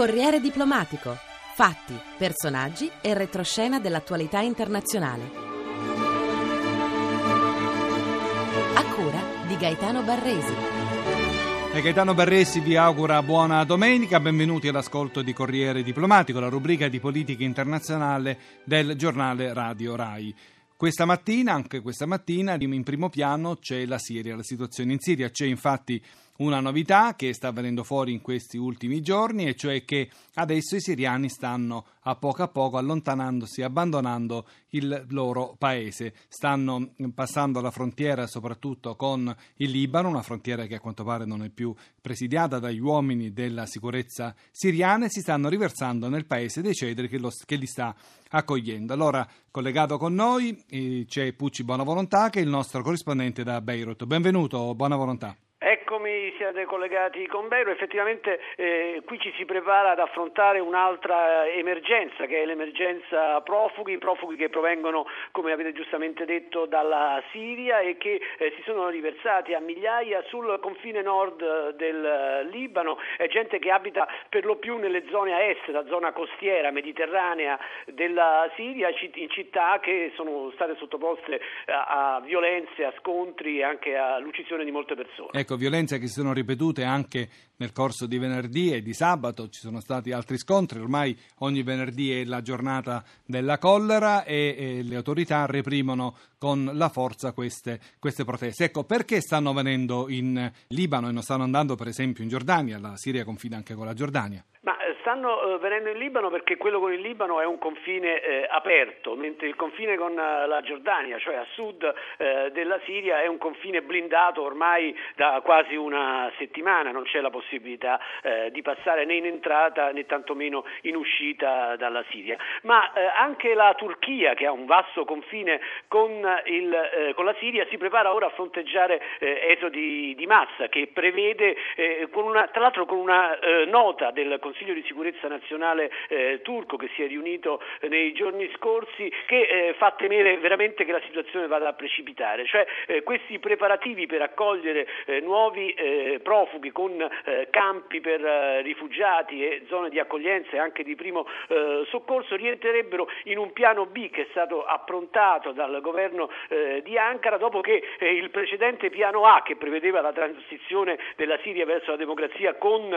Corriere diplomatico. Fatti, personaggi e retroscena dell'attualità internazionale. A cura di Gaetano Barresi. E Gaetano Barresi vi augura buona domenica, benvenuti all'ascolto di Corriere Diplomatico, la rubrica di politica internazionale del giornale Radio Rai. Questa mattina, anche questa mattina, in primo piano c'è la Siria, la situazione in Siria. C'è infatti una novità che sta venendo fuori in questi ultimi giorni, e cioè che adesso i siriani stanno a poco a poco allontanandosi, abbandonando il loro paese. Stanno passando la frontiera soprattutto con il Libano, una frontiera che a quanto pare non è più presidiata dagli uomini della sicurezza siriana e si stanno riversando nel paese dei cedri che, lo, che li sta accogliendo. Allora, collegato con noi eh, c'è Pucci Buonavolontà che è il nostro corrispondente da Beirut. Benvenuto, buona volontà. Siete collegati con Beiro. Effettivamente eh, qui ci si prepara ad affrontare un'altra emergenza, che è l'emergenza profughi, profughi che provengono, come avete giustamente detto, dalla Siria e che eh, si sono riversati a migliaia sul confine nord del Libano. È gente che abita per lo più nelle zone a est, la zona costiera mediterranea della Siria, in città che sono state sottoposte a, a violenze, a scontri e anche all'uccisione di molte persone. Ecco, violenze che si sono ripetute anche nel corso di venerdì e di sabato, ci sono stati altri scontri, ormai ogni venerdì è la giornata della collera e, e le autorità reprimono con la forza queste, queste, proteste. Ecco, perché stanno venendo in Libano e non stanno andando per esempio in Giordania? La Siria confina anche con la Giordania. Ma stanno eh, venendo in Libano perché quello con il Libano è un confine eh, aperto, mentre il confine con uh, la Giordania, cioè a sud eh, della Siria, è un confine blindato ormai da quasi una settimana, non c'è la possibilità eh, di passare né in entrata né tantomeno in uscita dalla Siria. Ma eh, anche la Turchia, che ha un vasto confine con, il, con la Siria, si prepara ora a fronteggiare esodi di massa che prevede, una, tra l'altro con una nota del Consiglio di sicurezza nazionale eh, turco che si è riunito eh, nei giorni scorsi che eh, fa temere veramente che la situazione vada a precipitare, cioè eh, questi preparativi per accogliere eh, nuovi eh, profughi con campi per rifugiati e zone di accoglienza e anche di primo soccorso rientrerebbero in un piano B che è stato approntato dal governo di Ankara dopo che il precedente piano A che prevedeva la transizione della Siria verso la democrazia con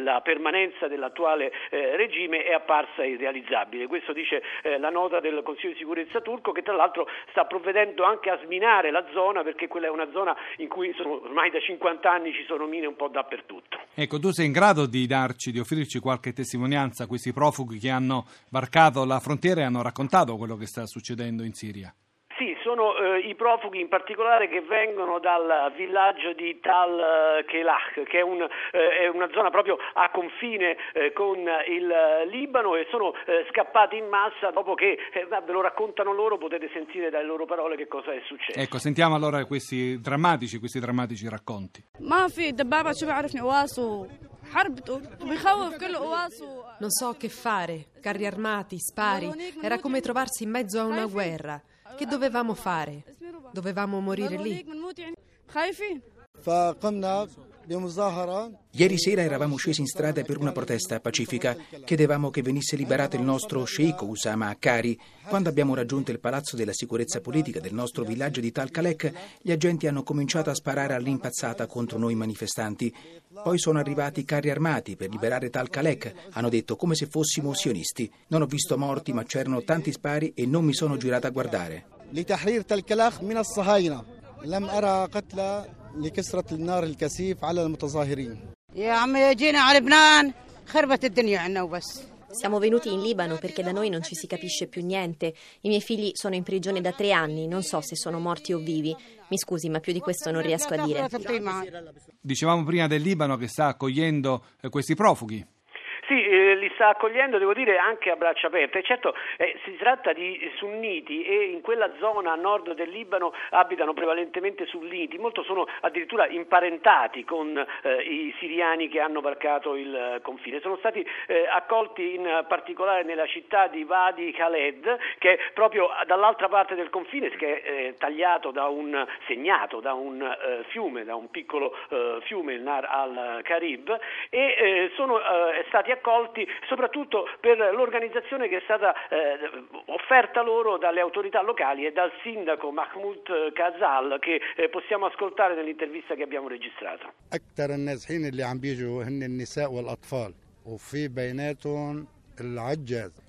la permanenza dell'attuale dell'attuale eh, regime è apparsa irrealizzabile. Questo dice eh, la nota del Consiglio di sicurezza turco che tra l'altro sta provvedendo anche a sminare la zona perché quella è una zona in cui sono, ormai da 50 anni ci sono mine un po' dappertutto. Ecco, tu sei in grado di darci, di offrirci qualche testimonianza a questi profughi che hanno varcato la frontiera e hanno raccontato quello che sta succedendo in Siria? Sono eh, i profughi in particolare che vengono dal villaggio di Tal Kelach, che è, un, eh, è una zona proprio a confine eh, con il Libano e sono eh, scappati in massa dopo che eh, ve lo raccontano loro, potete sentire dalle loro parole che cosa è successo. Ecco, sentiamo allora questi drammatici, questi drammatici racconti. Non so che fare, carri armati, spari, era come trovarsi in mezzo a una guerra. Che dovevamo fare? Dovevamo morire lì. Ieri sera eravamo scesi in strada per una protesta pacifica. Chiedevamo che venisse liberato il nostro sceicco Usama Akkari. Quando abbiamo raggiunto il palazzo della sicurezza politica del nostro villaggio di Talkalek, gli agenti hanno cominciato a sparare all'impazzata contro noi manifestanti. Poi sono arrivati carri armati per liberare Talkalek. Hanno detto come se fossimo sionisti. Non ho visto morti, ma c'erano tanti spari e non mi sono girata a guardare. لتحرير تلكلاخ من الصهاينة لم أرى قتلى لكسرة النار الكثيف على المتظاهرين يا عمي جينا على لبنان خربت الدنيا عنا وبس Siamo venuti in Libano perché da noi non ci si capisce più niente. I miei figli sono in prigione da tre anni, non so se sono morti o vivi. Mi scusi, ma più di questo non riesco a dire. Dicevamo prima del Libano che sta accogliendo eh, questi profughi. Eh, sta accogliendo, devo dire, anche a braccia aperte. Certo, eh, si tratta di sunniti e in quella zona a nord del Libano abitano prevalentemente sunniti, molto sono addirittura imparentati con eh, i siriani che hanno varcato il confine. Sono stati eh, accolti in particolare nella città di Wadi Khaled, che è proprio dall'altra parte del confine, che è eh, tagliato da un segnato da un eh, fiume, da un piccolo eh, fiume, il Nar al-Karib, e sono stati accolti soprattutto per l'organizzazione che è stata offerta loro dalle autorità locali e dal sindaco Mahmoud Kazal che possiamo ascoltare nell'intervista che abbiamo registrato. أكثر النازحين اللي عم بيجوا هن النساء والأطفال وفي بيناتهم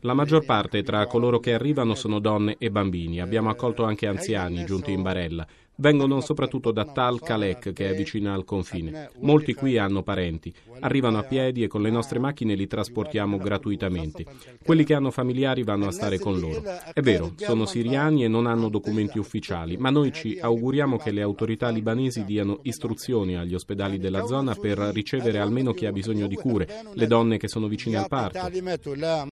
la maggior parte tra coloro che arrivano sono donne e bambini. Abbiamo accolto anche anziani giunti in barella. Vengono soprattutto da Tal Kalek, che è vicina al confine. Molti qui hanno parenti. Arrivano a piedi e con le nostre macchine li trasportiamo gratuitamente. Quelli che hanno familiari vanno a stare con loro. È vero, sono siriani e non hanno documenti ufficiali, ma noi ci auguriamo che le autorità libanesi diano istruzioni agli ospedali della zona per ricevere almeno chi ha bisogno di cure, le donne che sono vicine al parto.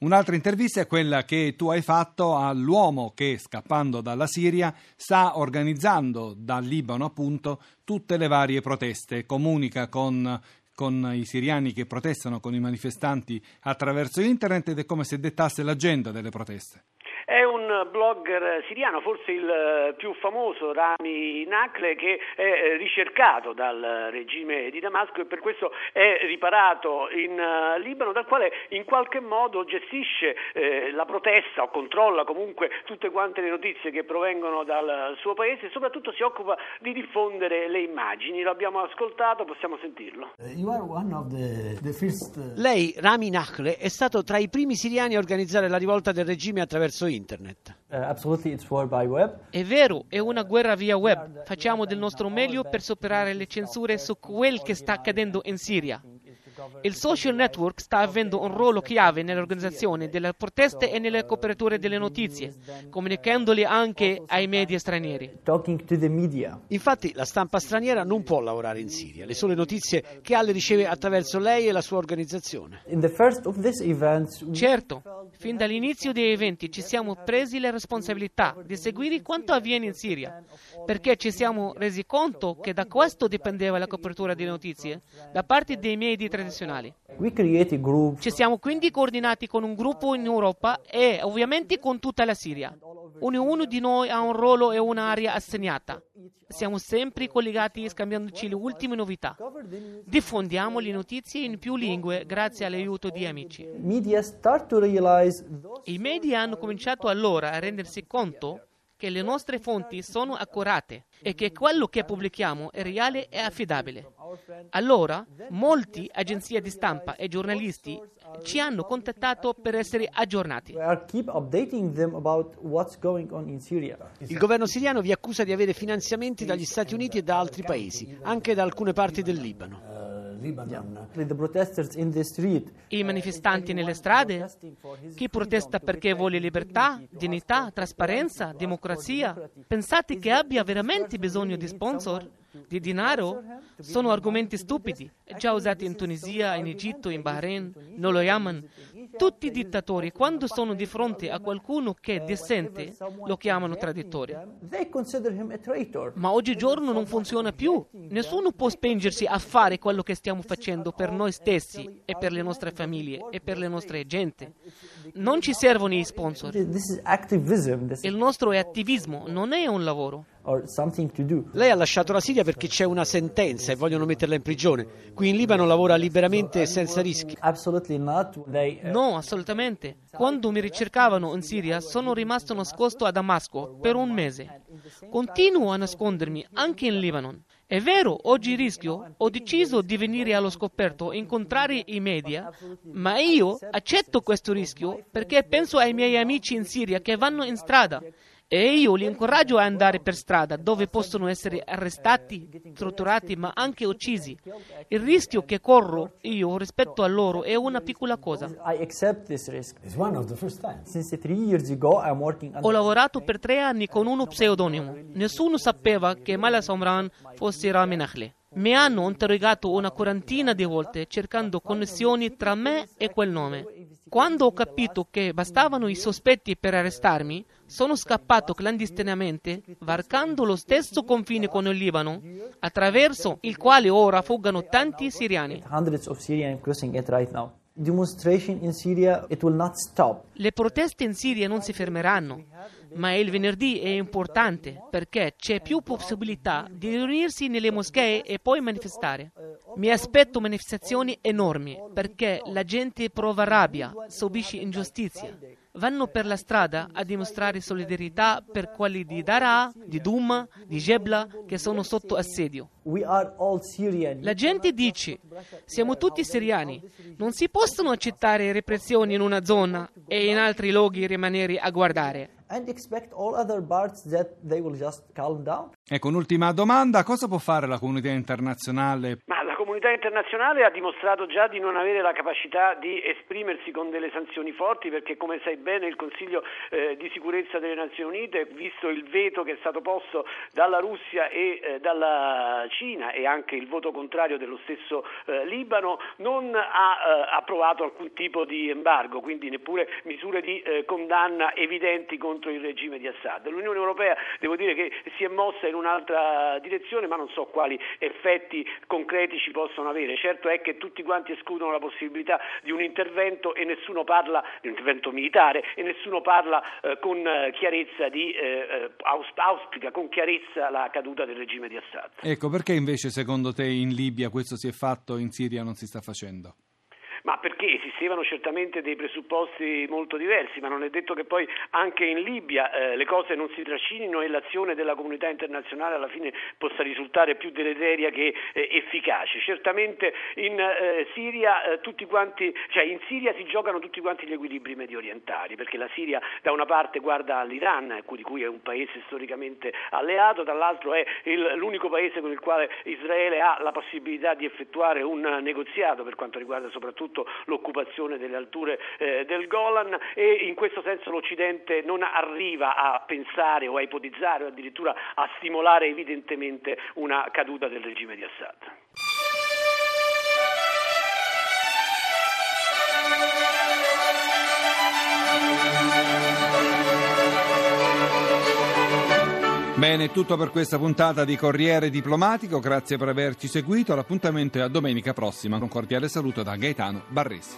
Un'altra intervista è quella che tu hai fatto all'uomo che, scappando dalla Siria, sta organizzando dal Libano appunto tutte le varie proteste. Comunica con, con i siriani che protestano, con i manifestanti attraverso internet ed è come se dettasse l'agenda delle proteste. È un blogger siriano, forse il più famoso, Rami Nakle, che è eh, ricercato dal regime di Damasco e per questo è riparato in eh, Libano, dal quale in qualche modo gestisce eh, la protesta o controlla comunque tutte quante le notizie che provengono dal suo paese e soprattutto si occupa di diffondere le immagini. Lo abbiamo ascoltato, possiamo sentirlo. Lei, Rami Nakle, è stato tra i primi siriani a organizzare la rivolta del regime attraverso internet internet. Uh, è vero, è una guerra via web. Facciamo del nostro meglio per superare le censure su quel che sta accadendo in Siria. Il social network sta avendo un ruolo chiave nell'organizzazione delle proteste e nelle coperture delle notizie, comunicandoli anche ai media stranieri. Infatti la stampa straniera non può lavorare in Siria, le sole notizie che ha le riceve attraverso lei e la sua organizzazione. Certo, fin dall'inizio dei eventi ci siamo presi la responsabilità di seguire quanto avviene in Siria, perché ci siamo resi conto che da questo dipendeva la copertura delle notizie da parte dei media tradizionali internazionali. Ci siamo quindi coordinati con un gruppo in Europa e ovviamente con tutta la Siria. Ognuno di noi ha un ruolo e un'area assegnata. Siamo sempre collegati scambiandoci le ultime novità. Diffondiamo le notizie in più lingue grazie all'aiuto di amici. I media hanno cominciato allora a rendersi conto che le nostre fonti sono accurate e che quello che pubblichiamo è reale e affidabile. Allora, molte agenzie di stampa e giornalisti ci hanno contattato per essere aggiornati. Il governo siriano vi accusa di avere finanziamenti dagli Stati Uniti e da altri paesi, anche da alcune parti del Libano. I manifestanti nelle strade? Chi protesta perché vuole libertà, dignità, trasparenza, democrazia? Pensate che abbia veramente bisogno di sponsor? Di denaro? Sono argomenti stupidi, già usati in Tunisia, in Egitto, in Bahrain, nello Yemen. Tutti i dittatori, quando sono di fronte a qualcuno che è dissente, lo chiamano traditore. Ma oggigiorno non funziona più. Nessuno può spingersi a fare quello che stiamo facendo per noi stessi e per le nostre famiglie e per le nostre gente. Non ci servono i sponsor. Il nostro è attivismo, non è un lavoro. Lei ha lasciato la Siria perché c'è una sentenza e vogliono metterla in prigione. Qui in Libano lavora liberamente e senza rischi. Uh, no, assolutamente. Quando mi ricercavano in Siria sono rimasto nascosto a Damasco per un mese. Continuo a nascondermi anche in Libano. È vero, oggi rischio, ho deciso di venire allo scoperto e incontrare i media, ma io accetto questo rischio perché penso ai miei amici in Siria che vanno in strada e io li incoraggio a andare per strada dove possono essere arrestati, torturati, ma anche uccisi. Il rischio che corro io rispetto a loro è una piccola cosa. Ho lavorato per tre anni con uno pseudonimo. Nessuno sapeva che Mala Somran fosse Rami Nakhle. Mi hanno interrogato una quarantina di volte cercando connessioni tra me e quel nome. Quando ho capito che bastavano i sospetti per arrestarmi, sono scappato clandestinamente, varcando lo stesso confine con il Libano, attraverso il quale ora fuggono tanti siriani. Le proteste in Siria non si fermeranno, ma il venerdì è importante perché c'è più possibilità di riunirsi nelle moschee e poi manifestare. Mi aspetto manifestazioni enormi perché la gente prova rabbia, subisce ingiustizia vanno per la strada a dimostrare solidarietà per quelli di Daraa, di Duma, di Jebla che sono sotto assedio. La gente dice, siamo tutti siriani, non si possono accettare repressioni in una zona e in altri luoghi rimanere a guardare. Ecco, un'ultima domanda, cosa può fare la comunità internazionale? Ma la comunità internazionale ha dimostrato già di non avere la capacità di esprimersi con delle sanzioni forti perché come sai bene il Consiglio eh, di sicurezza delle Nazioni Unite, visto il veto che è stato posto dalla Russia e eh, dalla Cina e anche il voto contrario dello stesso eh, Libano, non ha eh, approvato alcun tipo di embargo, quindi neppure misure di eh, condanna evidenti contro il regime di Assad. L'Unione Europea devo dire che si è mossa in un'altra direzione, ma non so quali effetti concreti ci possono avere. Certo è che tutti quanti escludono la possibilità di un intervento e nessuno parla di un intervento militare e nessuno parla eh, con eh, chiarezza di eh, eh auspica con chiarezza la caduta del regime di Assad. Ecco, perché invece secondo te in Libia questo si è fatto, in Siria non si sta facendo? Ma perché esistevano certamente dei presupposti molto diversi, ma non è detto che poi anche in Libia eh, le cose non si trascinino e l'azione della comunità internazionale alla fine possa risultare più deleteria che eh, efficace. Certamente in eh, Siria eh, quanti, cioè in Siria si giocano tutti quanti gli equilibri medio orientali, perché la Siria da una parte guarda all'Iran, ecco, di cui è un paese storicamente alleato, dall'altro è il, l'unico paese con il quale Israele ha la possibilità di effettuare un negoziato per quanto riguarda soprattutto soprattutto l'occupazione delle alture eh, del Golan e in questo senso l'Occidente non arriva a pensare o a ipotizzare o addirittura a stimolare evidentemente una caduta del regime di Assad. Bene, tutto per questa puntata di Corriere Diplomatico, grazie per averci seguito, l'appuntamento è a domenica prossima. Un cordiale saluto da Gaetano Barresi.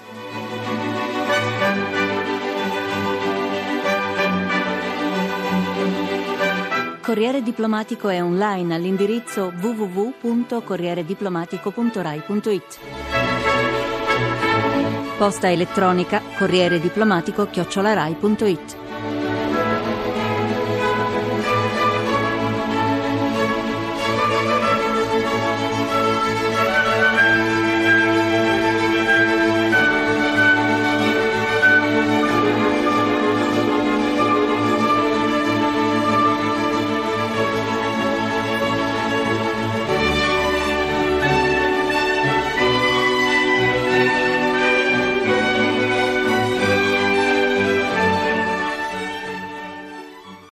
Corriere Diplomatico è online all'indirizzo www.corrierediplomatico.rai.it. Posta elettronica corriere diplomatico chiocciolarai.it